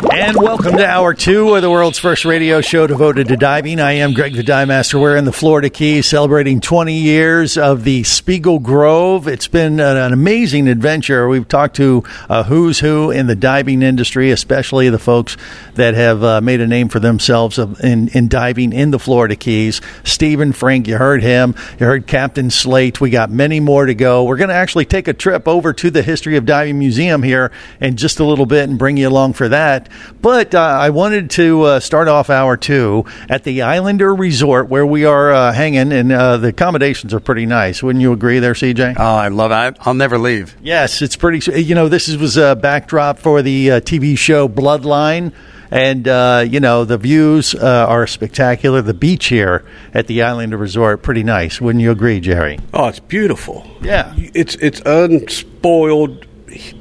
And welcome to hour two of the world's first radio show devoted to diving. I am Greg the Dive Master. We're in the Florida Keys celebrating 20 years of the Spiegel Grove. It's been an, amazing adventure. We've talked to uh, who's who in the diving industry, especially the folks that have uh, made a name for themselves in, in diving in the Florida Keys. Stephen Frink, you heard him. You heard Captain Slate. We got many more to go. We're going to actually take a trip over to the History of Diving Museum here in just a little bit and bring you along for that. But uh, I wanted to uh, start off hour two at the Islander Resort where we are uh, hanging, and uh, the accommodations are pretty nice. Wouldn't you agree there, CJ? Oh, I love it. I'll never leave. Yes, it's pretty. You know, this was a backdrop for the uh, TV show Bloodline. And, uh, you know, the views uh, are spectacular. The beach here at the Islander Resort, pretty nice. Wouldn't you agree, Jerry? Oh, it's beautiful. Yeah. It's it's unspoiled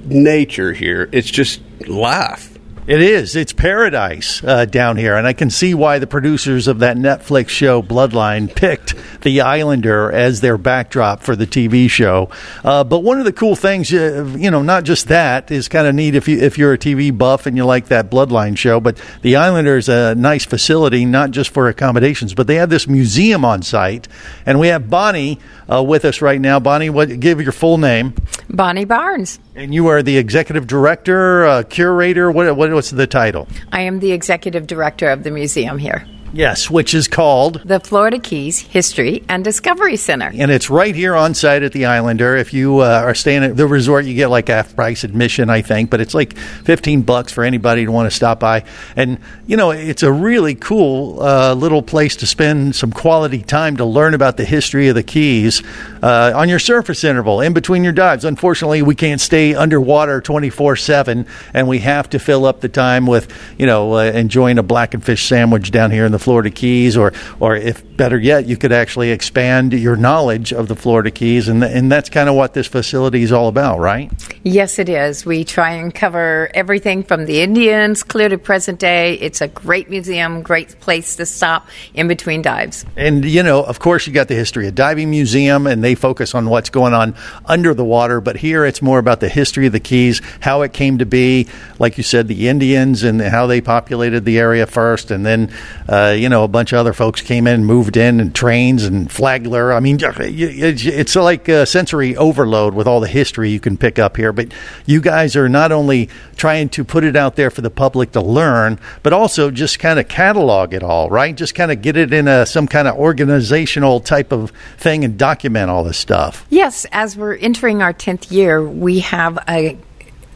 nature here. It's just life. It is. It's paradise uh, down here, and I can see why the producers of that Netflix show Bloodline picked the Islander as their backdrop for the TV show. Uh, but one of the cool things, uh, you know, not just that is kind of neat if you if you're a TV buff and you like that Bloodline show. But the Islander is a nice facility, not just for accommodations, but they have this museum on site, and we have Bonnie uh, with us right now. Bonnie, what give your full name? Bonnie Barnes. And you are the executive director, uh, curator. What, what what's the title? I am the executive director of the museum here. Yes, which is called the Florida Keys History and Discovery Center. And it's right here on site at the Islander. If you uh, are staying at the resort, you get like half price admission, I think, but it's like 15 bucks for anybody to want to stop by. And, you know, it's a really cool uh, little place to spend some quality time to learn about the history of the Keys uh, on your surface interval in between your dives. Unfortunately, we can't stay underwater 24 7, and we have to fill up the time with, you know, uh, enjoying a blackened fish sandwich down here in the Florida Keys, or, or if better yet, you could actually expand your knowledge of the Florida Keys, and, and that's kind of what this facility is all about, right? Yes, it is. We try and cover everything from the Indians clear to present day. It's a great museum, great place to stop in between dives. And, you know, of course, you got the History of Diving Museum, and they focus on what's going on under the water, but here it's more about the history of the Keys, how it came to be, like you said, the Indians and how they populated the area first, and then, uh, Uh, you know, a bunch of other folks came in and moved in, and trains and Flagler. I mean, it's like a sensory overload with all the history you can pick up here. But you guys are not only trying to put it out there for the public to learn, but also just kind of catalog it all, right? Just kind of get it in a some kind of organizational type of thing and document all this stuff. Yes, as we're entering our 10th year, we have a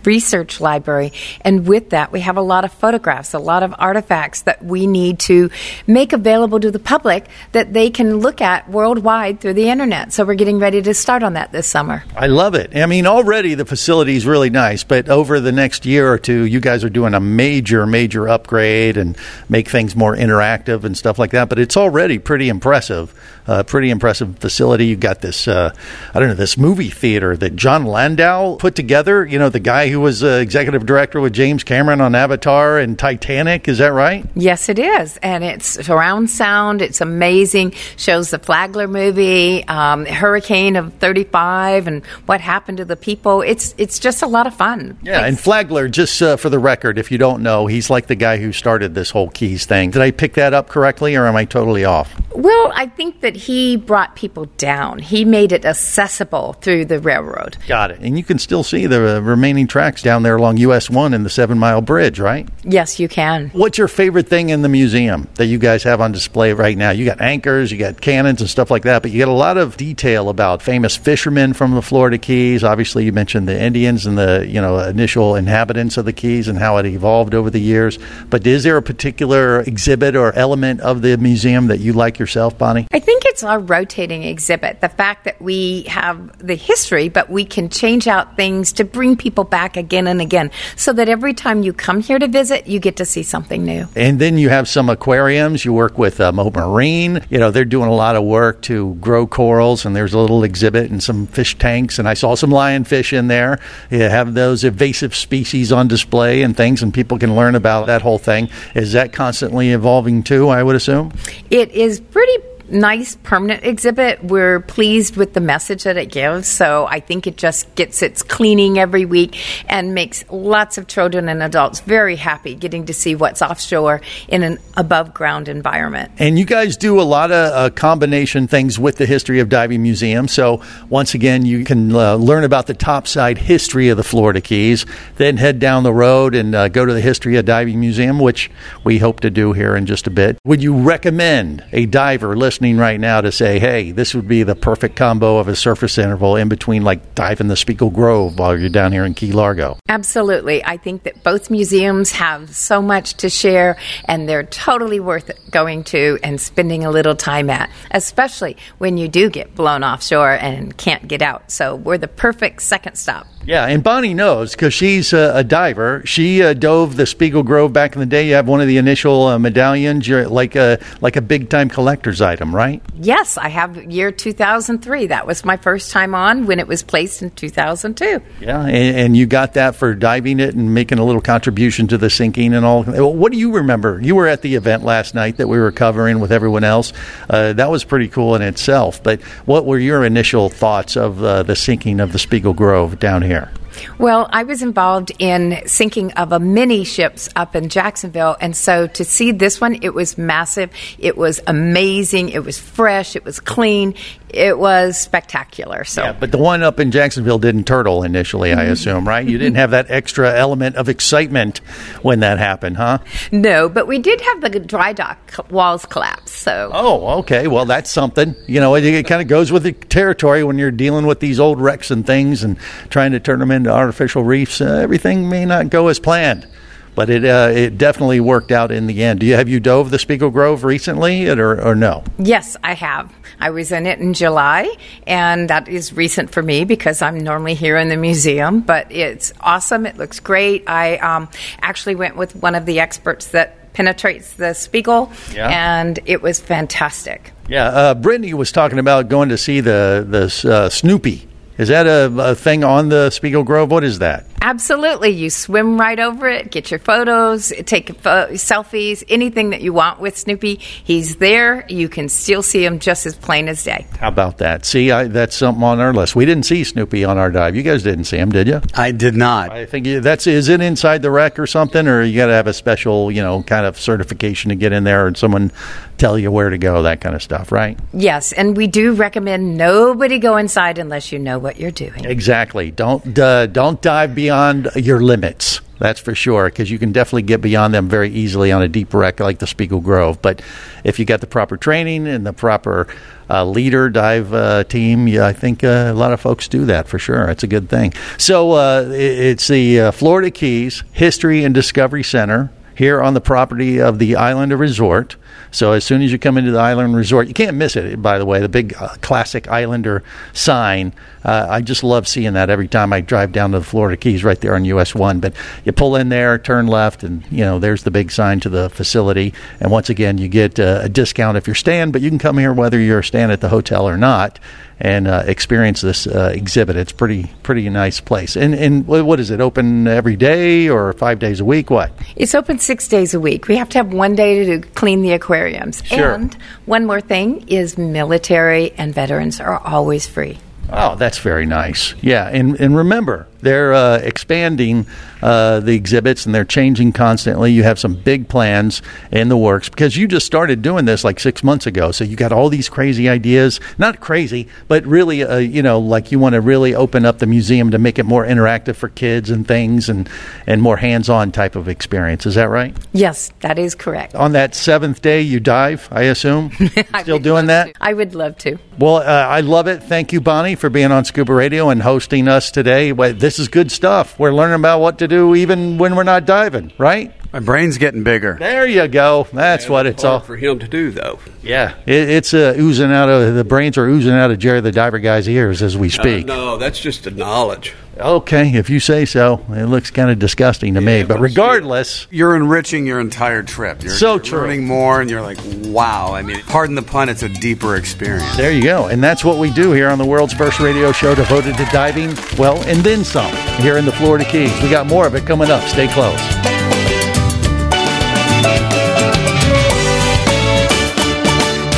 research library. And with that, we have a lot of photographs, a lot of artifacts that we need to make available to the public that they can look at worldwide through the internet. So we're getting ready to start on that this summer. I love it. I mean, already the facility is really nice, but over the next year or two, you guys are doing a major, major upgrade and make things more interactive and stuff like that. But it's already pretty impressive. Uh, pretty impressive facility. You've got this, uh, I don't know, this movie theater that Jon Landau put together. You know, the guy who was uh, executive director with James Cameron on Avatar and Titanic. Is that right? Yes, it is. And it's surround sound. It's amazing. Shows the Flagler movie, um, Hurricane of 35 and what happened to the people. It's, it's just a lot of fun. Yeah, and Flagler, just uh, for the record, if you don't know, he's like the guy who started this whole Keys thing. Did I pick that up correctly or am I totally off? Well, I think that he brought people down. He made it accessible through the railroad. Got it. And you can still see the uh, remaining tracks down there along US 1 and the Seven Mile Bridge, right? Yes, you can. What's your favorite thing in the museum that you guys have on display right now? You got anchors, you got cannons and stuff like that, but you got a lot of detail about famous fishermen from the Florida Keys. Obviously, you mentioned the Indians and the you know initial inhabitants of the Keys and how it evolved over the years. But is there a particular exhibit or element of the museum that you like yourself, Bonnie? I think it's our rotating exhibit. The fact that we have the history, but we can change out things to bring people back again and again so that every time you come here to visit, you get to see something new. And then you have some aquariums. You work with uh, Mote Marine. You know, they're doing a lot of work to grow corals, and there's a little exhibit and some fish tanks. And I saw some lionfish in there. You have those invasive species on display and things, and people can learn about that whole thing. Is that constantly evolving too, I would assume? It is pretty nice permanent exhibit. We're pleased with the message that it gives. So I think it just gets its cleaning every week and makes lots of children and adults very happy getting to see what's offshore in an above ground environment. And you guys do a lot of uh, combination things with the History of Diving Museum. So once again, you can uh, learn about the topside history of the Florida Keys, then head down the road and uh, go to the History of Diving Museum, which we hope to do here in just a bit. Would you recommend a diver listening right now to say, hey, this would be the perfect combo of a surface interval in between like diving the Spiegel Grove while you're down here in Key Largo? Absolutely. I think that both museums have so much to share and they're totally worth going to and spending a little time at, especially when you do get blown offshore and can't get out. So we're the perfect second stop. Yeah, and Bonnie knows because she's a, a, diver. She uh, dove the Spiegel Grove back in the day. You have one of the initial uh, medallions, You're like a like a big time collector's item, right? Yes, I have year 2003. That was my first time on when it was placed in 2002. Yeah, and, and you got that for diving it and making a little contribution to the sinking and all. What do you remember? You were at the event last night that we were covering with everyone else. Uh, that was pretty cool in itself. But what were your initial thoughts of uh, the sinking of the Spiegel Grove down here? here. Well, I was involved in sinking of a mini ships up in Jacksonville, and so to see this one, it was massive. It was amazing. It was fresh. It was clean. It was spectacular. So, yeah, but the one up in Jacksonville didn't turtle initially. I mm-hmm. assume, right? You didn't mm-hmm. have that extra element of excitement when that happened, huh? No, but we did have the dry dock walls collapse. So, oh, okay. Well, that's something. You know, it, it kind of goes with the territory when you're dealing with these old wrecks and things and trying to turn them into artificial reefs. Uh, everything may not go as planned but it uh, it definitely worked out in the end. Do you have you dove the Spiegel Grove recently, or, or no? Yes, I have. I was in it in July, and that is recent for me because I'm normally here in the museum. But it's awesome. It looks great. I um, actually went with one of the experts that penetrates the Spiegel, Yeah. and it was fantastic. Yeah, uh, Brittany was talking about going to see the the uh, Snoopy. Is that a, a thing on the Spiegel Grove? What is that? Absolutely. You swim right over it, get your photos, take pho- selfies, anything that you want with Snoopy. He's there. You can still see him just as plain as day. How about that? See, I, that's something on our list. We didn't see Snoopy on our dive. You guys didn't see him, did you? I did not. I think you- that's is it inside the wreck or something, or you got to have a special, you know, kind of certification to get in there, and someone tell you where to go, that kind of stuff, right? Yes, and we do recommend nobody go inside unless you know what you're doing. Exactly. Don't uh, don't dive beyond your limits. That's for sure, because you can definitely get beyond them very easily on a deep wreck like the Spiegel Grove. But if you got the proper training and the proper uh, leader dive uh, team, yeah, I think uh, a lot of folks do that for sure. It's a good thing. So uh, it's the uh, Florida Keys History and Discovery Center here on the property of the Islander Resort. So as soon as you come into the Islander Resort, you can't miss it. By the way, the big uh, classic Islander sign. Uh, I just love seeing that every time I drive down to the Florida Keys, right there on US One. But you pull in there, turn left, and you know there's the big sign to the facility. And once again, you get uh, a discount if you're staying, but you can come here whether you're staying at the hotel or not. And uh, experience this uh, exhibit. It's pretty pretty nice place. And and what is it? Open every day or five days a week? What? It's open six days a week. We have to have one day to clean the aquariums. Sure. And one more thing is military and veterans are always free. Oh, that's very nice. Yeah, and and remember, they're uh, expanding uh, the exhibits and they're changing constantly. You have some big plans in the works because you just started doing this like six months ago. So you got all these crazy ideas. Not crazy, but really, uh, you know, like you want to really open up the museum to make it more interactive for kids and things and and more hands-on type of experience. Is that right? Yes, that is correct. On that seventh day, you dive. I assume. I Still doing that? to. I would love to. Well, uh, I love it. Thank you, Bonnie, for being on Scuba Radio and hosting us today. Well, This is good stuff. We're learning about what to do even when we're not diving, right? My brain's getting bigger. There you go. That's what it's all. For him to do, though. Yeah, it, it's uh, oozing out of the brains are oozing out of Jerry the Diver guy's ears as we speak. Uh, no, that's just the knowledge. Okay, if you say so. It looks kind of disgusting to me, Yeah, but but regardless, You're enriching your entire trip. You're, So you're true. learning more, and you're like, wow. I mean, pardon the pun, it's a deeper experience. there you go. And that's what we do here on the world's first radio show devoted to diving. Well, and then some here in the Florida Keys. We got more of it coming up. Stay close.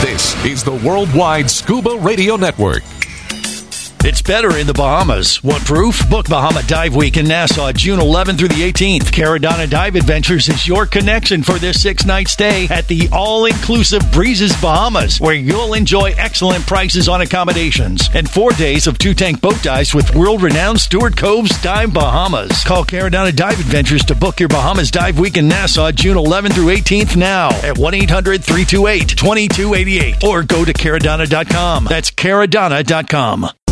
This is the Worldwide Scuba Radio Network. It's better in the Bahamas. What proof? Book Bahama Dive Week in Nassau, June 11th through the 18th. Caradonna Dive Adventures is your connection for this six night stay at the all inclusive Breezes Bahamas, where you'll enjoy excellent prices on accommodations and four days of two tank boat dives with world renowned Stuart Cove's Dive Bahamas. Call Caradonna Dive Adventures to book your Bahamas Dive Week in Nassau, June 11th through 18th now at 1 800 328 2288 or go to caradonna.com. That's caradonna.com.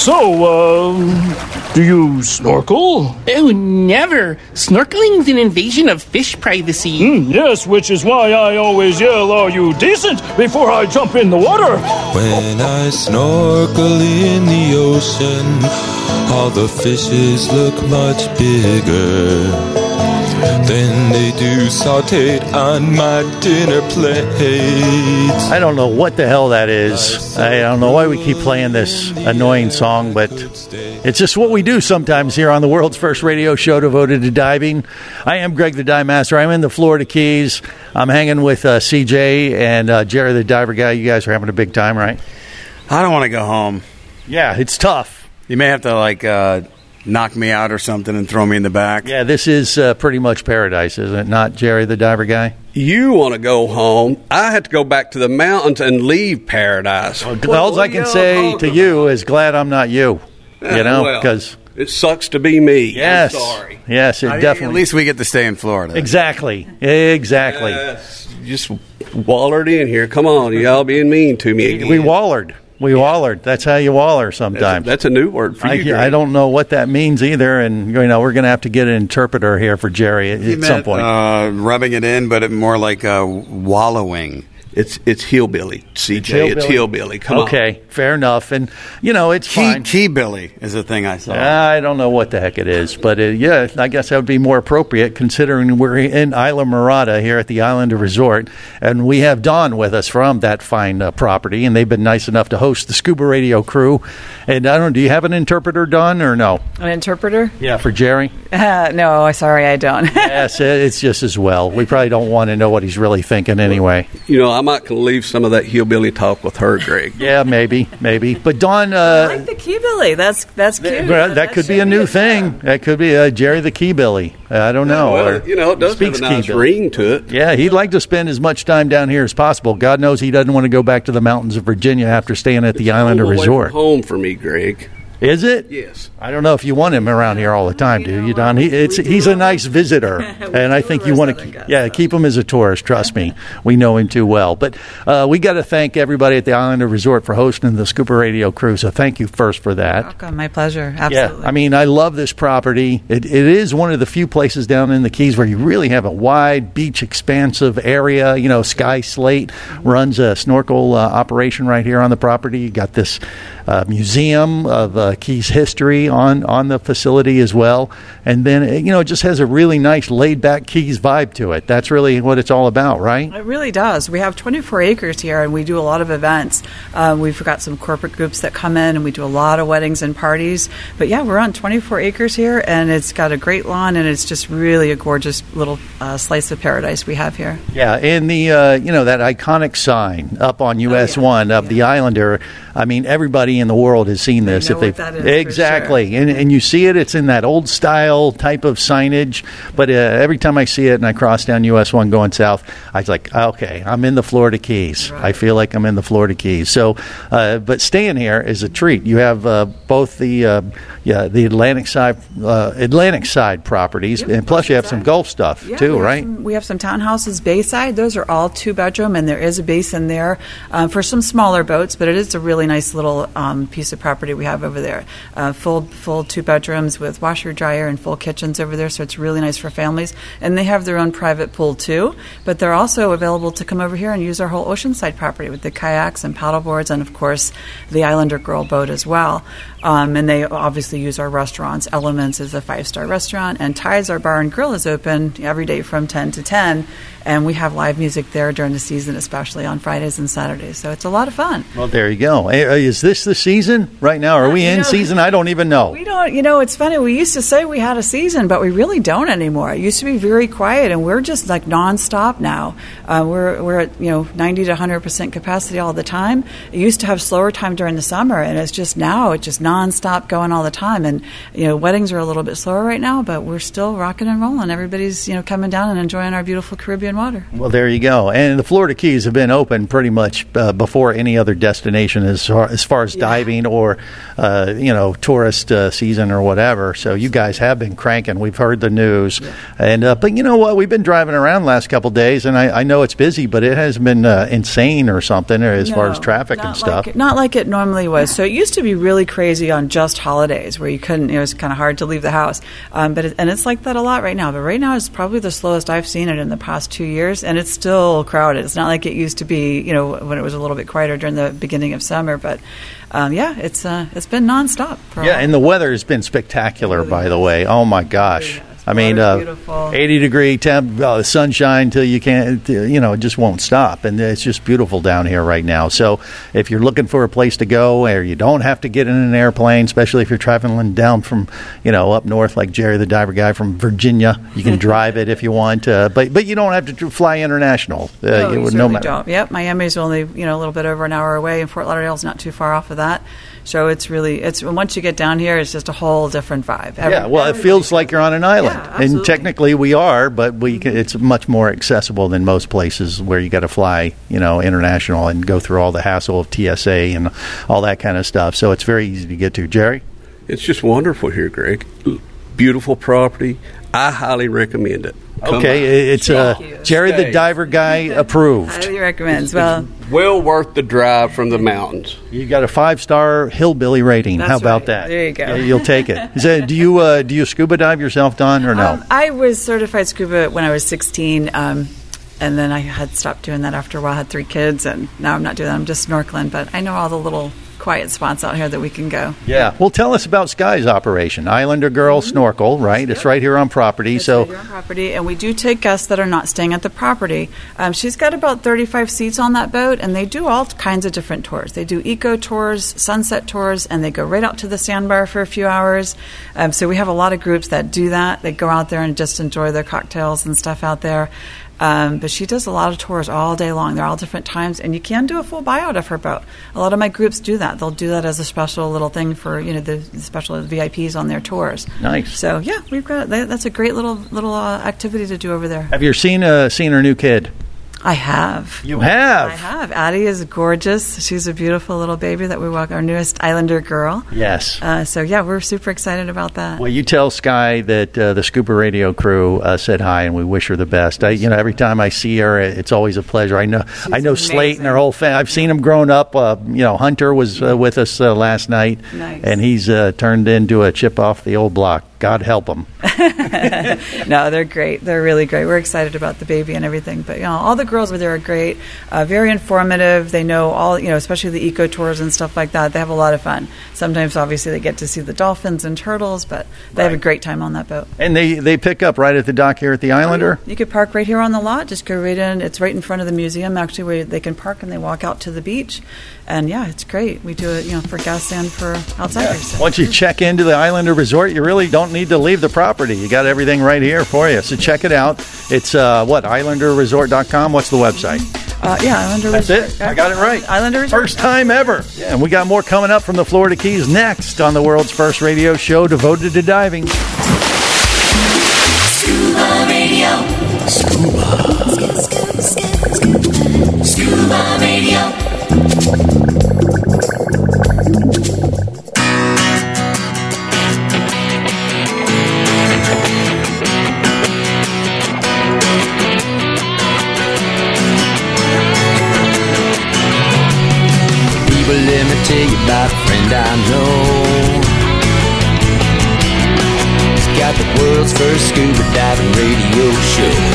So, um, do you snorkel? Oh, never. Snorkeling's an invasion of fish privacy. Hmm, yes, which is why I always yell, Are you decent? before I jump in the water. When I snorkel in the ocean, all the fishes look much bigger than they do sauteed on my dinner plate. I don't know what the hell that is. I don't know why we keep playing this annoying song, but it's just what we do sometimes here on the world's first radio show devoted to diving. I am Greg the Dive Master. I'm in the Florida Keys. I'm hanging with uh, CJ and uh, Jerry the Diver Guy. You guys are having a big time, right? I don't want to go home. Yeah, it's tough. You may have to like uh, knock me out or something and throw me in the back. Yeah, this is uh, pretty much paradise, isn't it? Not Jerry the Diver Guy? You want to go home. I had to go back to the mountains and leave paradise. well All I can say to you is glad I'm not you. You know, Well, because it sucks to be me. yes, I'm sorry. yes, it I- definitely. At least we get to stay in Florida. Exactly. Exactly. Yes. Just wallered in here. Come on, y'all being mean to me again. We wallered. We wallered. That's how you waller sometimes. That's a new word for I, you. I don't know what that means either, and you know we're going to have to get an interpreter here for Jerry at, He at some point. uh, rubbing it in, but it more like uh, wallowing. It's it's hillbilly, CJ. It's hillbilly. Come on. okay, fair enough. And you know it's Key, fine. key Billy is a thing I saw. I don't know what the heck it is, but uh, yeah, I guess that would be more appropriate considering we're in Islamorada here at the Islander Resort, and we have Don with us from that fine uh, property, and they've been nice enough to host the Scuba Radio crew. And I don't know, do you have an interpreter, Don, or no? An interpreter? Yeah, for Jerry. Uh, no, sorry, I don't. yes, it's just as well. We probably don't want to know what he's really thinking anyway. You know, I might can leave some of that hillbilly talk with her, Greg. Yeah, maybe, maybe. But Dawn, I uh, like the keybilly. That's that's cute. well, that could be a new thing. That could be uh, Jerry the Keybilly. I don't know. Well, Or you know, it does have speaks a nice Keybilly. ring to it. Yeah, he'd like to spend as much time down here as possible. God knows he doesn't want to go back to the mountains of Virginia after staying at the Islander All the way Resort. home for me, Greg. Is it? Yes. I don't know if you want him around here all the time, do you, Don? He, it's, he's a nice visitor, and I think you want to, yeah, keep him as a tourist. Trust me, we know him too well. But uh, we got to thank everybody at the Islander Resort for hosting the Scuba Radio crew. So thank you first for that. Welcome, my pleasure. Absolutely. Yeah, I mean, I love this property. It, it is one of the few places down in the Keys where you really have a wide beach, expansive area. You know, Sky Slate runs a snorkel uh, operation right here on the property. You got this uh, museum of uh, Keys history on on the facility as well, and then uh, you know, it just has a really nice laid back Keys vibe to it. That's really what it's all about, right? It really does. We have 24 acres here, and we do a lot of events. Um, we've got some corporate groups that come in, and we do a lot of weddings and parties. But yeah, we're on 24 acres here, and it's got a great lawn, and it's just really a gorgeous little uh, slice of paradise we have here. Yeah, and the uh, you know that iconic sign up on US one of the Islander. I mean, everybody in the world has seen this. know if they what that is, for exactly, and and you see it, it's in that old style type of signage. But uh, every time I see it and I cross down US one going south, I was like, okay, I'm in the Florida Keys. I feel like I'm in the Florida Keys. So, uh, but staying here is a treat. You have uh, both the uh, yeah the Atlantic side uh, Atlantic side properties, and plus you have some Gulf stuff Yeah, too, we right? some- we have some townhouses Bayside. Those are all two bedroom, and there is a basin there um, for some smaller boats. But it is a really nice little um, piece of property we have over there. Uh, full full two bedrooms with washer dryer and full kitchens over there. So it's really nice for families. And they have their own private pool too. But they're also available to come over here and use our whole oceanside property with the kayaks and paddle boards, and of course the Islander Girl boat as well. Um, and they obviously use our restaurants. Elements is a five star restaurant, and Ties, our bar and grill, is open every day from 10 to 10. And we have live music there during the season, especially on Fridays and Saturdays. So it's a lot of fun. Well, there you go. Eh, Is this the season right now? Are we in know- season? I don't even know. We don't, you know, it's funny. We used to say we had a season, but we really don't anymore. It used to be very quiet, and we're just like nonstop now. Uh, we're we're at you know 90 to 100 percent capacity all the time. It used to have slower time during the summer, and it's just now it's just nonstop going all the time. And you know, weddings are a little bit slower right now, but we're still rocking and rolling. Everybody's you know coming down and enjoying our beautiful Caribbean water. Well, there you go. And the Florida Keys have been open pretty much uh, before any other destination as far as, far as diving or, uh, you know, tourist uh, season or whatever. So you guys have been cranking. We've heard the news. And uh, But you know what? We've been driving around the last couple days, and I, I know it's busy, but it has been uh, insane or something or as far as traffic and stuff. Not like it normally was. So it used to be really crazy on just holidays where you couldn't, it was kind of hard to leave the house. Um, but it, And it's like that a lot right now. But right now it's probably the slowest I've seen it in the past two years. And it's still crowded. It's not like it used to be, you know, when it was a little bit quieter during the beginning of summer. But um, yeah, it's, uh, it's been nonstop. Yeah, and the weather has been spectacular, by the way. Oh my gosh! I mean, uh, 80 degree temp, uh, sunshine till you can't, you know, it just won't stop, and it's just beautiful down here right now. So, if you're looking for a place to go, or you don't have to get in an airplane, especially if you're traveling down from, you know, up north like Jerry the diver guy from Virginia, you can drive it if you want, uh, but but you don't have to fly international. Uh, No, you would- certainly matter. don't. Yep, Miami's only you know a little bit over an hour away, and Fort Lauderdale's not too far off of that. So it's really it's once you get down here, it's just a whole different vibe. Every- yeah, well, it feels like you're on an island, and technically we are, but we can, it's much more accessible than most places where you got to fly, you know, international and go through all the hassle of TSA and all that kind of stuff. So it's very easy to get to. Jerry, It's just wonderful here, Greg. Beautiful property. I highly recommend it. Come Okay, it's uh, Jerry the diver guy approved. Highly recommends. Well, Well worth the drive from the mountains. You got a five star hillbilly rating. How about right. that? There you go. Yeah, you'll take it. Is that, do you uh, do you scuba dive yourself, Don, or no? Um, I was certified scuba when I was 16, um, and then I had stopped doing that after a while. I had three kids, and now I'm not doing that. I'm just snorkeling, but I know all the little quiet spots out here that we can go. yeah. Well, tell us about Sky's operation. Islander Girl Snorkel, right? It's right here on property. so Your own property, and we do take guests that are not staying at the property. Um, she's got about 35 seats on that boat, and they do all kinds of different tours. They do eco tours, sunset tours, and they go right out to the sandbar for a few hours. Um, so we have a lot of groups that do that. They go out there and just enjoy their cocktails and stuff out there. Um, but she does a lot of tours all day long. They're all different times, and you can do a full buyout of her boat. A lot of my groups do that. They'll do that as a special little thing for you know the, the special VIPs on their tours. Nice. So yeah, we've got that's a great little little uh, activity to do over there. have you seen uh, seen her new kid? I have. You have. I have. Addie is gorgeous. She's a beautiful little baby that we welcome, our newest Islander girl. Yes. Uh, so yeah, we're super excited about that. Well, you tell Sky that uh, the Scuba Radio crew uh, said hi, and we wish her the best. I, you know, every time I see her, it's always a pleasure. I know, I know Slate and her whole family. I've seen them growing up. Uh, you know, Hunter was uh, with us uh, last night, Nice. and he's uh, turned into a chip off the old block. God help them. no, they're great. They're really great. We're excited about the baby and everything. But you know, all the girls over there are great. Uh, very informative. They know all. You know, especially the eco tours and stuff like that. They have a lot of fun. Sometimes, obviously, they get to see the dolphins and turtles, but they have a great time on that boat. And they they pick up right at the dock here at the Islander. You could park right here on the lot. Just go right in. It's right in front of the museum, actually, where they can park and they walk out to the beach. And yeah, it's great. We do it, you know, for guests and for outsiders. So- Once you check into the Islander Resort, you really don't need to leave the property. You got everything right here for you. So check it out. It's uh, what IslanderResort.com. What's the website? Uh, yeah, Islander That's Resort. it. I got it right. Islander Resort. First time ever. Yeah, and we got more coming up from the Florida Keys next on the world's first radio show devoted to diving. Scuba Radio. Scuba. Scuba tell you about a friend I know. He's got the world's first scuba diving radio show.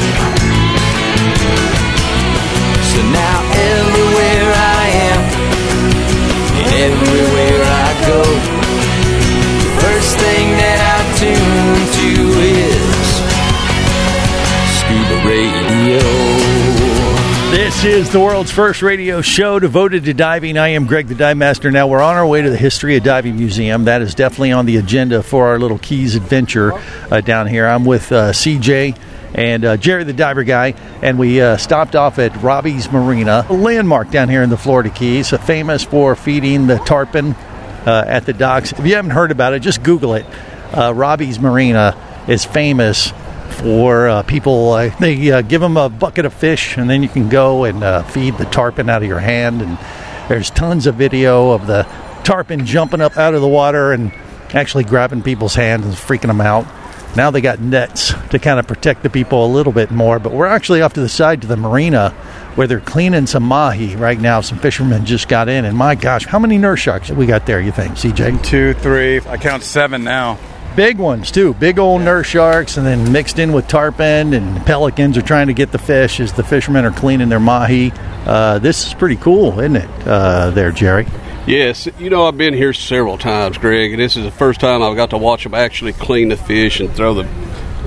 Is the world's first radio show devoted to diving. I am Greg the Dive Master. Now we're on our way to the History of Diving Museum. That is definitely on the agenda for our little Keys adventure uh, down here. I'm with uh, CJ and uh, Jerry the Diver Guy, and we uh, stopped off at Robbie's Marina, a landmark down here in the Florida Keys, uh, famous for feeding the tarpon uh, at the docks. If you haven't heard about it, just Google it. Uh, Robbie's Marina is famous for uh, people. Uh, they uh, give them a bucket of fish, and then you can go and uh, feed the tarpon out of your hand. And there's tons of video of the tarpon jumping up out of the water and actually grabbing people's hands and freaking them out. Now they got nets to kind of protect the people a little bit more, but we're actually off to the side to the marina where they're cleaning some mahi right now. Some fishermen just got in, and my gosh, how many nurse sharks we got there? You think, CJ? Two, three. I count seven now. Big ones too, big old nurse sharks, and then mixed in with tarpon and pelicans are trying to get the fish as the fishermen are cleaning their mahi. Uh, this is pretty cool, isn't it? Uh, there, Jerry. Yes, you know I've been here several times, Greg, and this is the first time I've got to watch them actually clean the fish and throw the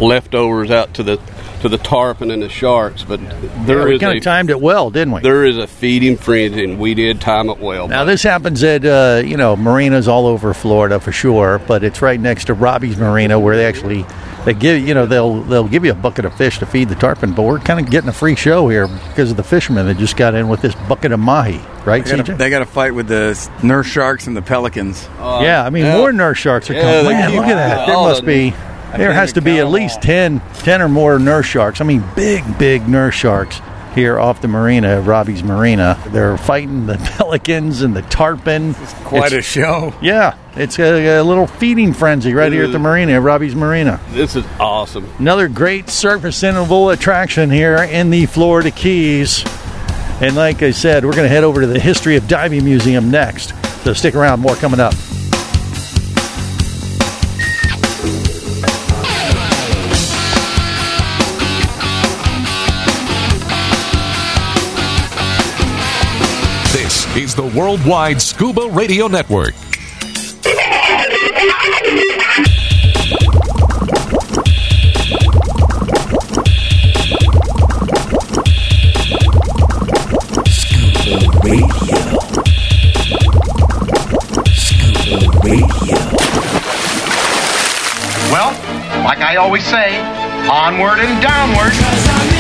leftovers out to the to the tarpon and the sharks. But there Yeah, is we kind a of timed it well, didn't we? there is a feeding frenzy, and we did time it well. Now this happens at uh, you know marinas all over Florida for sure, but it's right next to Robbie's Marina where they actually they give you know they'll they'll give you a bucket of fish to feed the tarpon, but we're kind of getting a free show here because of the fishermen that just got in with this bucket of mahi, right, They gotta, CJ? they got to fight with the nurse sharks and the pelicans. yeah, I mean yeah. more nurse sharks are Yeah, coming. they Man, keep- look at that! There must the- be. There has to be at least 10, 10 or more nurse sharks. I mean, big, big nurse sharks here off the marina, Robbie's Marina. They're fighting the pelicans and the tarpon. It's quite a show. Yeah, it's a, a little feeding frenzy right here at the marina, Robbie's Marina. This is awesome. Another great surface interval attraction here in the Florida Keys. And like I said, we're going to head over to the History of Diving Museum next. So stick around, more coming up. Worldwide Scuba Radio Network. Well, like I always say, onward and downward.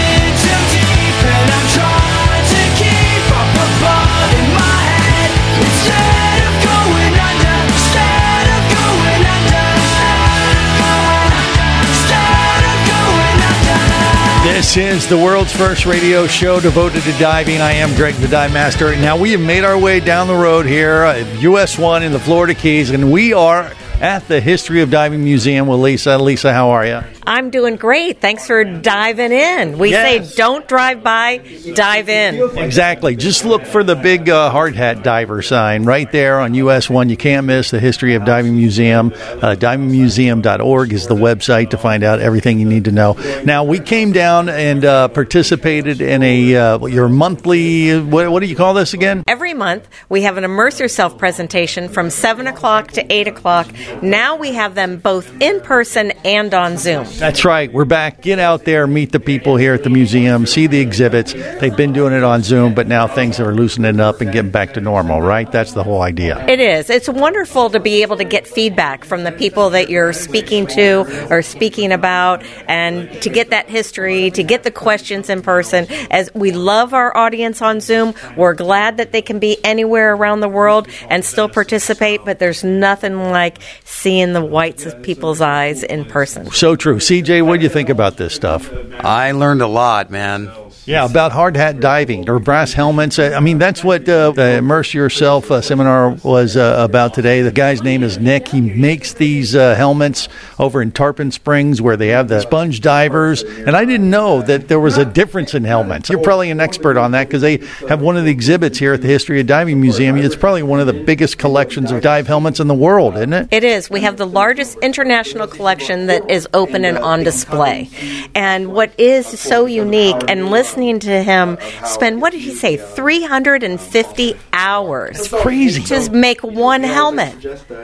This is the world's first radio show devoted to diving. I am Greg the Dive Master. Now, we have made our way down the road here uh, at US 1 in the Florida Keys, and we are at the History of Diving Museum with Lisa. Lisa, how are you? I'm doing great. Thanks for diving in. We Yes. say don't drive by, dive in. Exactly. Just look for the big uh, hard hat diver sign right there on US 1. You can't miss the History of Diving Museum. Uh, divingmuseum.org is the website to find out everything you need to know. Now, we came down and uh, participated in a uh, your monthly, what, what do you call this again? Every month, we have an Immerse Yourself presentation from 7 o'clock to 8 o'clock. Now we have them both in person and on Zoom. That's right. We're back. Get out there, meet the people here at the museum, see the exhibits. They've been doing it on Zoom, but now things are loosening up and getting back to normal, right? That's the whole idea. It is. It's wonderful to be able to get feedback from the people that you're speaking to or speaking about and to get that history, to get the questions in person. As we love our audience on Zoom, we're glad that they can be anywhere around the world and still participate, but there's nothing like seeing the whites of people's eyes in person. So true. CJ, what do you think about this stuff? I learned a lot, man. Yeah, about hard hat diving or brass helmets. Uh, I mean, that's what uh, the Immerse Yourself uh, seminar was uh, about today. The guy's name is Nick. He makes these uh, helmets over in Tarpon Springs where they have the sponge divers. And I didn't know that there was a difference in helmets. You're probably an expert on that because they have one of the exhibits here at the History of Diving Museum. It's probably one of the biggest collections of dive helmets in the world, isn't it? It is. We have the largest international collection that is open and on display. And what is so unique, and listening to him spend, what did he say, 350 hours. It's crazy. To make one helmet.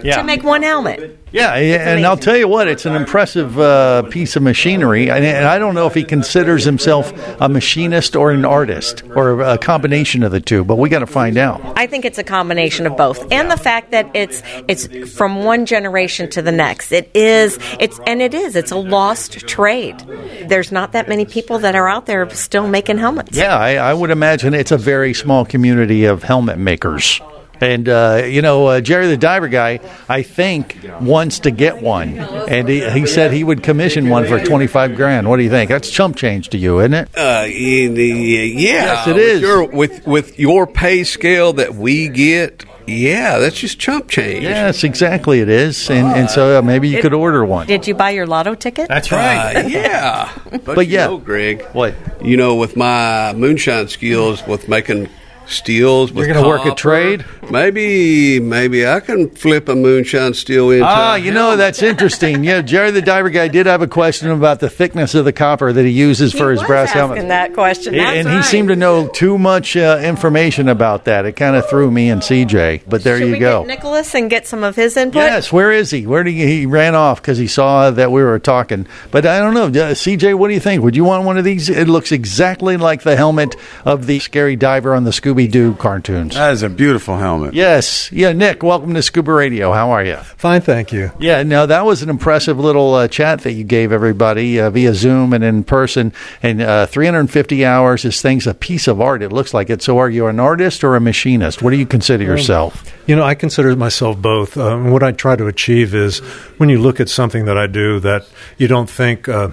Yeah. To make one helmet. Yeah, and I'll tell you what, it's an impressive uh, piece of machinery. And, and I don't know if he considers himself a machinist or an artist or a combination of the two, but we got to find out. I think it's a combination of both, and the fact that it's it's from one generation to the next. It is it's and it is it's a lost trade. There's not that many people that are out there still making helmets. Yeah, I, I would imagine it's a very small community of helmet makers. And uh, you know, uh, Jerry the diver guy, I think wants to get one, and he, he said he would commission one for twenty five grand. What do you think? That's chump change to you, isn't it? Uh, yeah, Yes, it with. Your, with with your pay scale that we get, yeah, that's just chump change. Yes, exactly. It is, and and so uh, maybe you could order one. Did you buy your lotto ticket? That's Uh, yeah, but, But you yeah. know, Greg. What? You know, with my moonshine skills, with making steels, with You're gonna work a trade? Maybe, maybe I can flip a moonshine steel into. Ah, you know that's interesting. Yeah, Jerry the diver guy did have a question about the thickness of the copper that he uses for his brass helmet. Asking that question. That's and he right. seemed to know too much uh, information about that. It kind of threw me and CJ. But there Should you we go. get Nicholas and get some of his input? Yes, where is he? Where did he, he ran off because he saw that we were talking? But I don't know, Uh, CJ. What do you think? Would you want one of these? It looks exactly like the helmet of the scary diver on the Scooby Doo cartoons. That is a beautiful helmet. Yes, yeah. Nick, welcome to Scuba Radio. How are you? Fine, thank you. Yeah, no, that was an impressive little uh, chat that you gave everybody uh, via Zoom and in person. And uh, 350 hours. This thing's a piece of art. It looks like it. So, are you an artist or a machinist? What do you consider yourself? You know, I consider myself both. Um, what I try to achieve is when you look at something that I do that you don't think uh,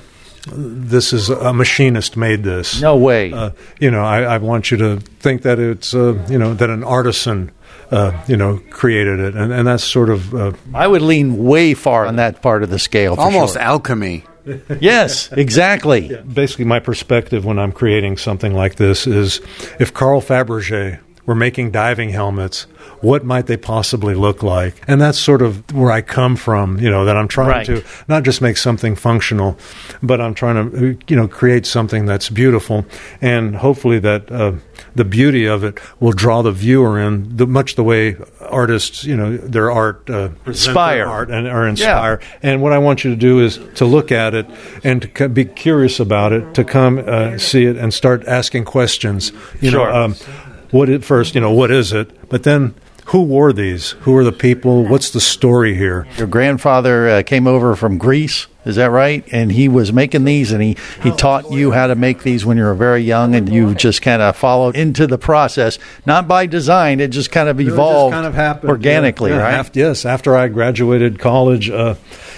this is a machinist made this. No way. Uh, you know, I, I want you to think that it's uh, you know that an artisan. Uh, you know, created it, and, and that's sort of. Uh, I would lean way far on that part of the scale. For Almost sure. alchemy. yes, exactly. Basically, my perspective when I'm creating something like this is if Carl Fabergé were making diving helmets, what might they possibly look like? And that's sort of where I come from, you know, that I'm trying Right. to not just make something functional, but I'm trying to, you know, create something that's beautiful. And hopefully that uh, the beauty of it will draw the viewer in, the, much the way artists, you know, their art uh, present their Inspire. art and are inspire. And what I want you to do is to look at it and to co- be curious about it, to come uh, see it and start asking questions. You Sure. know, um, what it first, you know, what is it? But then, who wore these? Who are the people? What's the story here? Your grandfather uh, came over from Greece, is that right? And he was making these, and he, he taught you how to make these when you were very young, and you just kind of followed into the process, not by design. It just kind of evolved kind of happened organically, yeah, yeah. right? After, yes, after I graduated college, uh,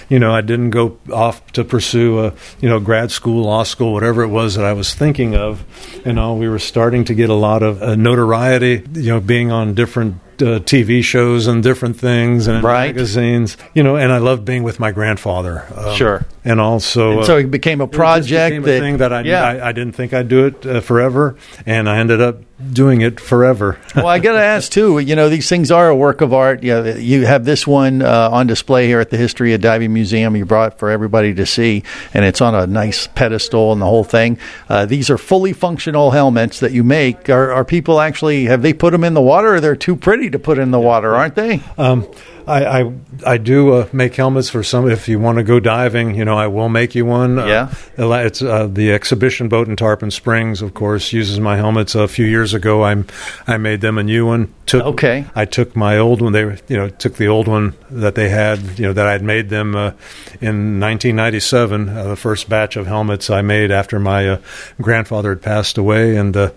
you know, I didn't go off to pursue a you know grad school, law school, whatever it was that I was thinking of. You know, we were starting to get a lot of uh, notoriety, you know, being on different. Uh, TV shows and different things and Right. magazines, you know, and I loved being with my grandfather. Um, Sure. and also, And uh, so it became a it project became a that- thing that I, yeah. I I didn't think I'd do it uh, forever, and I ended up doing it forever. well, I got to ask too. You know, these things are a work of art. You, know, you have this one uh, on display here at the History of Diving Museum. You brought for everybody to see, and it's on a nice pedestal and the whole thing. Uh, these are fully functional helmets that you make. Are, are people actually have they put them in the water? or They're too pretty to put in the water, aren't they? Um, I, I I do uh, make helmets for some. If you want to go diving, you know, I will make you one. Yeah. Uh, it's uh, the exhibition boat in Tarpon Springs, of course, uses my helmets. A few years ago, I I made them a new one. Took Okay. I took my old one. They you know took the old one that they had, you know, that I'd made them uh, in 1997. Uh, the first batch of helmets I made after my uh, grandfather had passed away, and uh,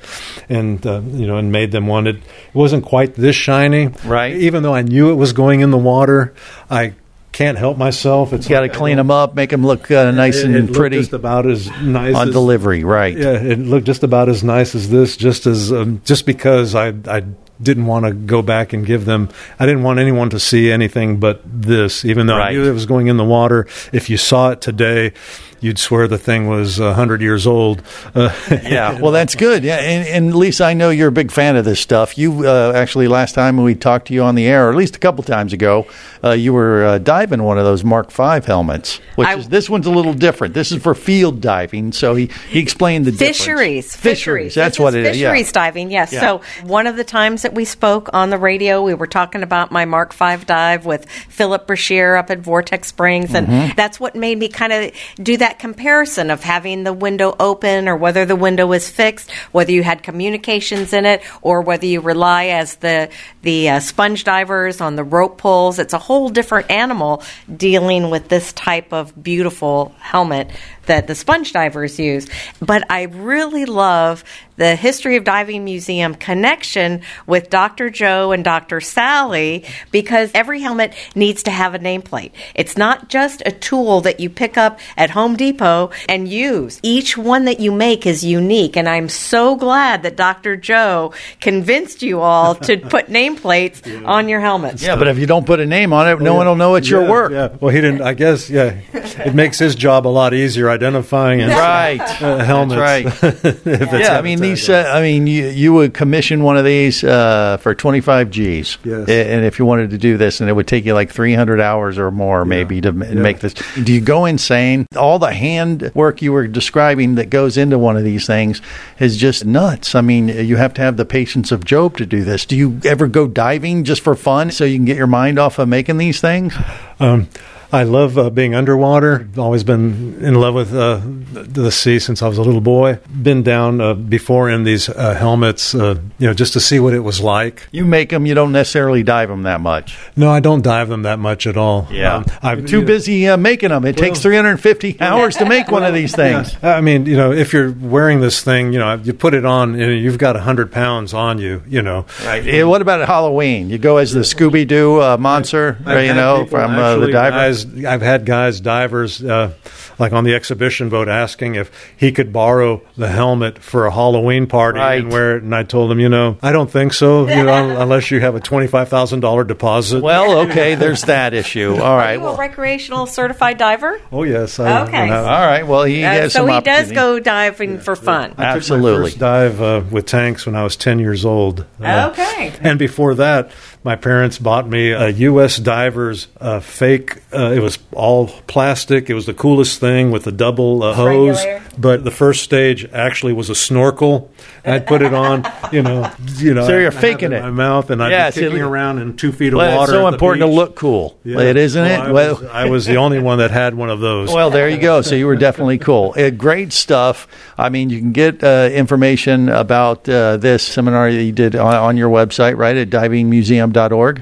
and uh, you know, and made them one. It wasn't quite this shiny, Right. Even though I knew it was going in the water, I can't help myself. It's got to clean them up, make them look uh, nice it, and it pretty just about as nice on as, delivery, right? Yeah, it looked just about as nice as this. Just as um, just because I I didn't want to go back and give them. I didn't want anyone to see anything but this, even though I knew it was going in the water. If you saw it today, you'd swear the thing was a hundred years old. Uh, yeah, well, that's good. Yeah, and, and Lisa, I know you're a big fan of this stuff. You uh, actually last time we talked to you on the air, or at least a couple times ago, uh, you were uh, diving one of those Mark V helmets. Which I- is this one's a little different. This is for field diving. So he, he explained the difference. Fisheries, Fisheries. That's This what is it is. Yeah. Fisheries diving, yes. Yeah. So one of the times that we spoke on the radio, we were talking about my Mark V dive with Philip Brashear up at Vortex Springs, and Mhm. that's what made me kind of do that comparison of having the window open or whether the window is fixed, whether you had communications in it, or whether you rely as the the uh, sponge divers on the rope pulls. It's a whole different animal dealing with this type of beautiful helmet that the sponge divers use. But I really love the History of Diving Museum connection with Dr. Joe and Dr. Sally because every helmet needs to have a nameplate. It's not just a tool that you pick up at Home Depot and use. Each one that you make is unique, and I'm so glad that Dr. Joe convinced you all to put nameplates on your helmets. Yeah, but if you don't put a name on it, no oh, one will know it's your work. Yeah. Well, he didn't. I guess. Yeah. It makes his job a lot easier identifying and Right. uh, helmets. That's right. Yeah, I mean these. Uh, I mean, you you would commission one of these uh, for twenty five G's, Yes. And if you wanted to do this, and it would take you like three hundred hours or more, maybe to Yeah. make this. Do you go insane? All the hand work you were describing that goes into one of these things is just nuts. I mean, you have to have the patience of Job to do this. Do you ever go diving just for fun, so you can get your mind off of making these things? Um, I love uh, being underwater. Always been in love with uh, the, the sea since I was a little boy. Been down uh, before in these uh, helmets, uh, you know, just to see what it was like. You make them. You don't necessarily dive them that much. No, I don't dive them that much at all. Yeah, Um, I'm too busy uh, making them. It takes 350 hours to make one of these things. Yeah. I mean, you know, if you're wearing this thing, you know, you put it on, you know, you've got hundred pounds on you. You know, Right. Yeah, what about Halloween? You go as the Scooby Doo uh, monster, I've you know, from uh, the diver? Guys, I've had guys, divers, uh, like on the exhibition boat, asking if he could borrow the helmet for a Halloween party Right. and wear it. And I told him, you know, I don't think so. You know, unless you have a twenty-five thousand dollar deposit. Well, okay, there's that issue. All Are right. you a recreational certified diver? Oh yes. I, Okay. and I- All right. Well, he Uh, has so some he does go diving for fun. I took my Absolutely. first dive uh, with tanks when I was 10 years old. Uh, Okay. And before that, my parents bought me a U.S. Divers uh, fake. Uh, it was all plastic. It was the coolest thing with the double uh, hose. Regular. But the first stage actually was a snorkel. I'd put it on, you know, you know. So you're I'd have faking in it. my mouth, and I'd Yes, be kicking it- around in two feet of Well, water. it's so at the important to look cool. Yeah. It isn't Well, it? I Well, was, I was the only one that had one of those. Well, there you go. So you were definitely cool. Uh, great stuff. I mean, you can get uh, information about uh, this seminar that you did on, on your website, right, at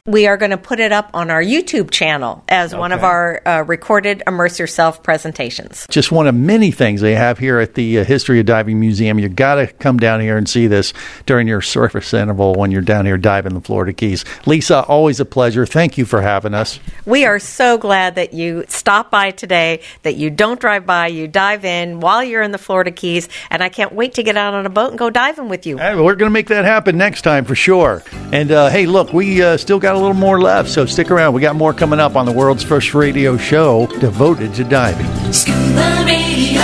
We are going to put it up on our YouTube channel as one of our uh, recorded Immerse Yourself presentations. Just one of many things they have here at the uh, History of Diving Museum. You've got to come down here and see this during your surface interval when you're down here diving the Florida Keys. Lisa, always a pleasure. Thank you for having us. We are so glad that you stop by today, that you don't drive by, you dive in while you're in the Florida Keys, and I can't wait to get out on a boat and go diving with you. Hey, we're going to make that happen next time for sure. And uh, hey, look, we uh, still got a little more left, so stick around. We got more coming up on the world's first radio show devoted to diving. Scuba Radio.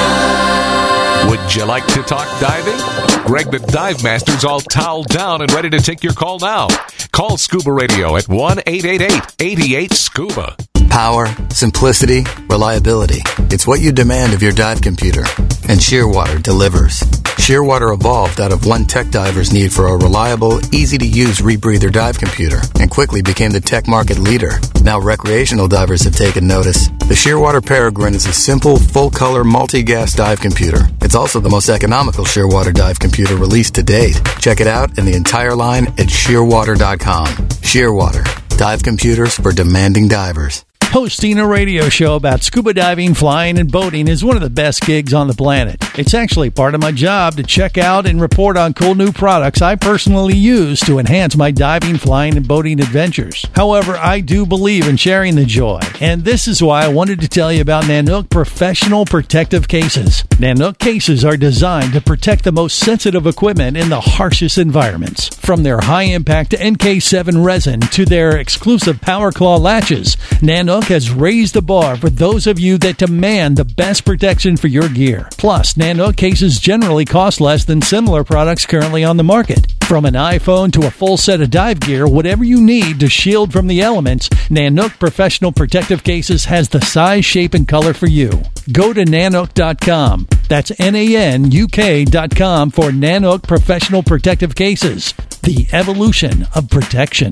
Would you like to talk diving? Greg the Dive Master's all toweled down and ready to take your call now. Call Scuba Radio at 1 888 88 Scuba. Power, simplicity, reliability. It's what you demand of your dive computer. And Shearwater delivers. Shearwater evolved out of one tech diver's need for a reliable, easy to use rebreather dive computer and quickly became the tech market leader. Now recreational divers have taken notice. The Shearwater Peregrine is a simple, full color, multi gas dive computer. It's also the most economical Shearwater dive computer released to date. Check it out and the entire line at shearwater.com. Shearwater, dive computers for demanding divers. Hosting a radio show about scuba diving, flying, and boating is one of the best gigs on the planet. It's actually part of my job to check out and report on cool new products I personally use to enhance my diving, flying, and boating adventures. However, I do believe in sharing the joy, and this is why I wanted to tell you about Nanuk Professional Protective Cases. Nanuk cases are designed to protect the most sensitive equipment in the harshest environments. From their high impact NK7 resin to their exclusive Power Claw latches, Nanuk has raised the bar for those of you that demand the best protection for your gear. Plus, Nanuk cases generally cost less than similar products currently on the market. From an iPhone to a full set of dive gear, whatever you need to shield from the elements, Nanuk Professional Protective Cases has the size, shape, and color for you. Go to nanuk.com. That's N A N U K.com for Nanuk Professional Protective Cases. The evolution of protection.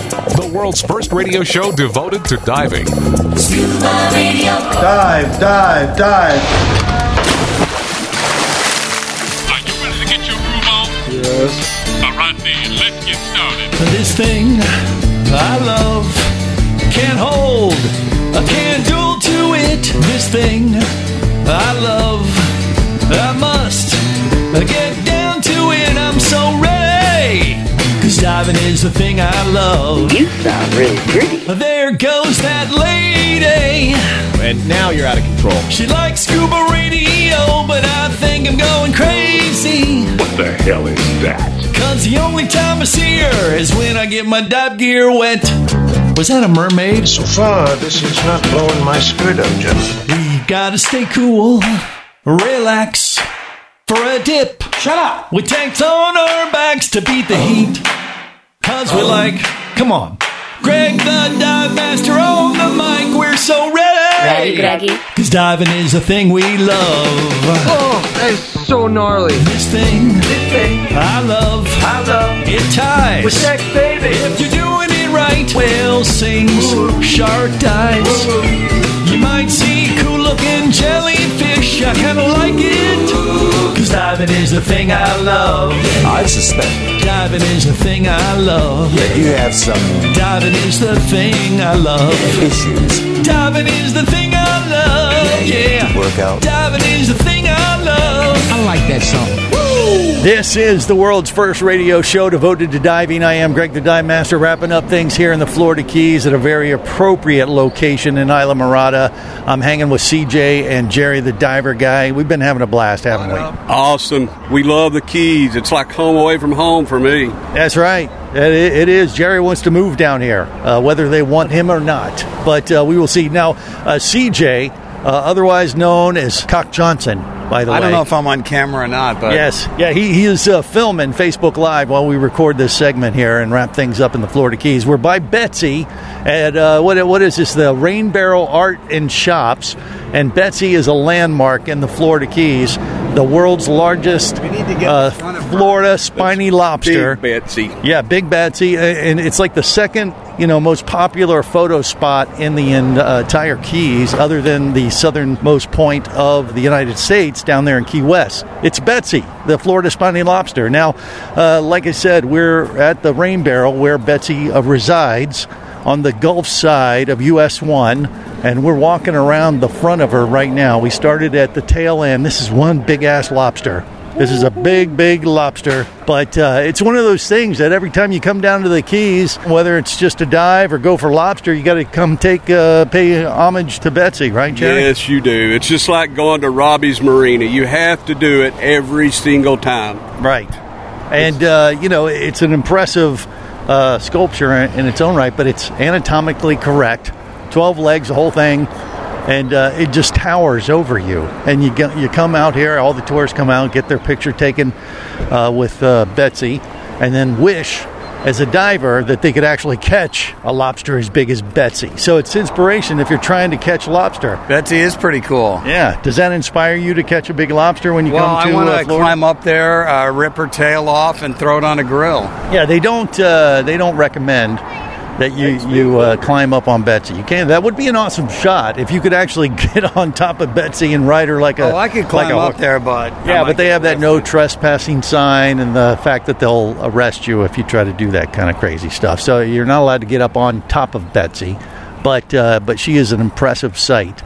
The world's first radio show devoted to diving. Scuba Radio. Dive, dive, dive. Are you ready to get your groove on? Yes. All right, then, let's get started. This thing I love can't hold a candle to it. This thing I love, I must get diving is the thing I love. You sound really pretty. There goes that lady. And now you're out of control. She likes scuba radio, but I think I'm going crazy. What the hell is that? Cause the only time I see her is when I get my dive gear wet. Was that a mermaid? So far, this is not blowing my skirt up, gentlemen. We gotta stay cool relax for a dip. Shut up. With tanks on our backs to beat the heat. Cause we're like, come on. Greg the Dive Master on the mic, we're so ready. Ready, Greggy. Cause diving is a thing we love. Oh, that is so gnarly. This thing, This thing, I love, I love. it ties. With sex, baby. If you're doing it right, whale sings, shark dives. You might see cool looking jellyfish. I kinda like it. Cause diving is the thing I love. I suspect Diving is the thing I love. that you have some Diving is the thing I love. issues Diving is the thing I love. Yeah. to work. Diving is the thing I love. I like that song. This is the world's first radio show devoted to diving. I am Greg the Dive Master, wrapping up things here in the Florida Keys at a very appropriate location in Islamorada. I'm hanging with CJ and Jerry the diver guy. We've been having a blast, haven't we? Awesome. We love the Keys. It's like home away from home for me. That's right. It, it is. Jerry wants to move down here, uh, whether they want him or not. But uh, we will see. Now, uh, CJ, uh, otherwise known as Cock Johnson, by the way. I don't know if I'm on camera or not, but Yes, yeah, he, he is uh, filming Facebook Live while we record this segment here and wrap things up in the Florida Keys. We're by Betsy at uh, what what is this? The Rain Barrel Art and Shops, and Betsy is a landmark in the Florida Keys, the world's largest uh, Florida spiny lobster. Big Betsy. Yeah, Big Betsy, and it's like the second, you know, most popular photo spot in the entire Keys, other than the southernmost point of the United States down there in Key West. It's Betsy, the Florida spiny lobster. Now, uh, like I said, we're at the Rain Barrel where Betsy uh, resides on the Gulf side of US 1, and we're walking around the front of her right now. We started at the tail end. This is one big ass lobster. This is a big, big lobster, but uh, it's one of those things that every time you come down to the Keys, whether it's just a dive or go for lobster, you got to come take uh, pay homage to Betsy, right, Jerry? Yes, you do. It's just like going to Robbie's Marina. You have to do it every single time. Right. And, uh, you know, it's an impressive uh, sculpture in in its own right, but it's anatomically correct. 12 legs, the whole thing. And uh, it just towers over you. And you, get, you come out here, all the tourists come out, get their picture taken uh, with uh, Betsy, and then wish as a diver that they could actually catch a lobster as big as Betsy. So it's inspiration if you're trying to catch lobster. Betsy is pretty cool. Yeah. Does that inspire you to catch a big lobster when you Well, come to Well, I want uh, to Florida? climb up there, uh, rip her tail off, and throw it on a grill. Yeah, they don't. Uh, they don't recommend that you you uh, climb up on Betsy. You can. That would be an awesome shot if you could actually get on top of Betsy and ride her like a. Oh, I could like climb a up there, but Yeah, but they have that no trespassing sign and the fact that they'll arrest you if you try to do that kind of crazy stuff. So you're not allowed to get up on top of Betsy, but uh, but she is an impressive sight,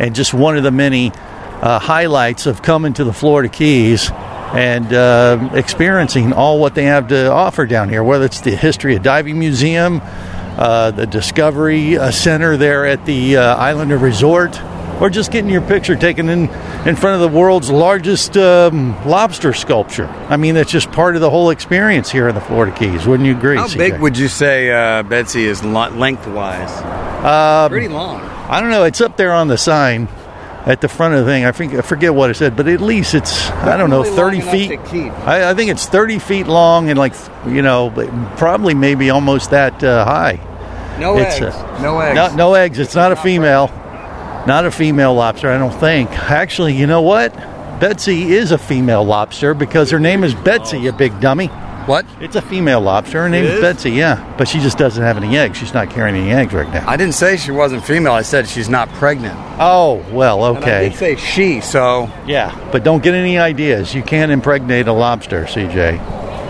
and just one of the many uh, highlights of coming to the Florida Keys and uh, experiencing all what they have to offer down here, whether it's the History of Diving Museum, uh, the Discovery uh, Center there at the uh, Islander Resort, or just getting your picture taken in, in front of the world's largest um, lobster sculpture. I mean, that's just part of the whole experience here in the Florida Keys. Wouldn't you agree? How big would you say uh, Betsy is lengthwise? Um, Pretty long. I don't know. It's up there on the sign at the front of the thing. I think I forget what I said, but at least it's I don't know thirty feet. I, I think it's thirty feet long and like you know probably maybe almost that uh, high. No It's, eggs. uh, no eggs. No, no eggs. It's not a female. Not a female lobster, I don't think. Actually, you know what? Betsy is a female lobster because her name is Betsy, a big dummy. What? It's a female lobster. Her name It is is? Betsy, yeah. But she just doesn't have any eggs. She's not carrying any eggs right now. I didn't say she wasn't female. I said she's not pregnant. Oh, well, And I okay. did say she, so Yeah, but don't get any ideas. You can't impregnate a lobster, CJ.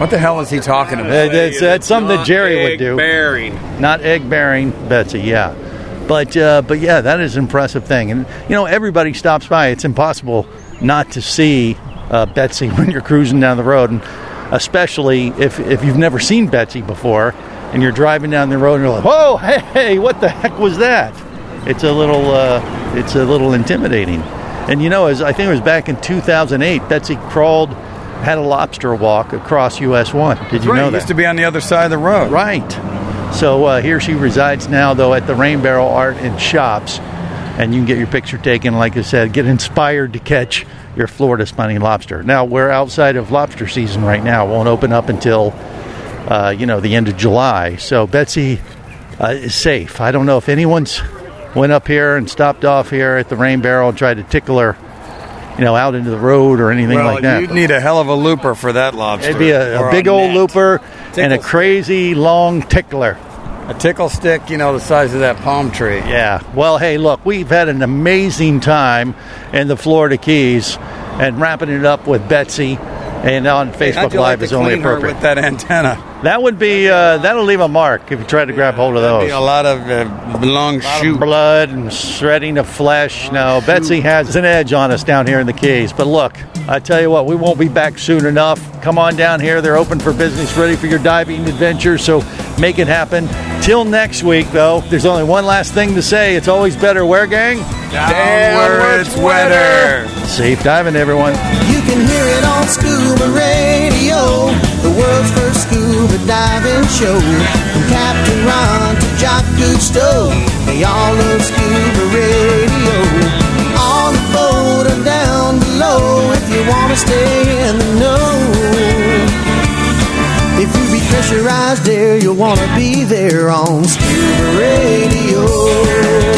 what the hell is he talking about? That- That's, that's something that Jerry would do. Bearing. Not egg bearing Betsy, yeah. But uh, but yeah, that is an impressive thing. And you know, everybody stops by. It's impossible not to see uh, Betsy when you're cruising down the road, and especially if if you've never seen Betsy before, and you're driving down the road and you're like, "Whoa, hey, hey what the heck was that?" It's a little uh, it's a little intimidating. And you know, as I think it was back in 2008, Betsy crawled, had a lobster walk across US One. Did you right, know it that? used to be on the other side of the road. Right. So uh, here she resides now, though, at the Rain Barrel Art and Shops. And you can get your picture taken. Like I said, get inspired to catch your Florida spiny lobster. Now we're outside of lobster season right now. It won't open up until uh, you know the end of July. So Betsy uh, is safe. I don't know if anyone's went up here and stopped off here at the Rain Barrel and tried to tickle her, you know, out into the road or anything well, like that. you'd need a hell of a looper for that lobster. It'd be a, a big old net. looper and a crazy long tickler. A tickle stick, you know, the size of that palm tree. Yeah. Well, hey, look, we've had an amazing time in the Florida Keys, and wrapping it up with Betsy, and on Facebook you Live like is only appropriate. with that antenna. That would be uh, that'll leave a mark if you try to grab hold of those. Be a lot of uh, long lot shoot. of blood and shredding of flesh. No, Betsy has an edge on us down here in the Keys. But look, I tell you what, we won't be back soon enough. Come on down here. They're open for business, ready for your diving adventure. So make it happen. Till next week, though, there's only one last thing to say. It's always better where, gang? Down where it's wetter. Safe diving, everyone. You can hear it on Scuba Radio, the world's first diving show. From Captain Ron to Jacques Cousteau, they all love Scuba Radio. On the boat or down below, if you want to stay in the know. If you be pressurized there, you'll want to be there on Scuba Radio.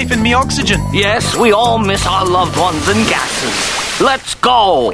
and me oxygen. Yes, we all miss our loved ones and gases. Let's go.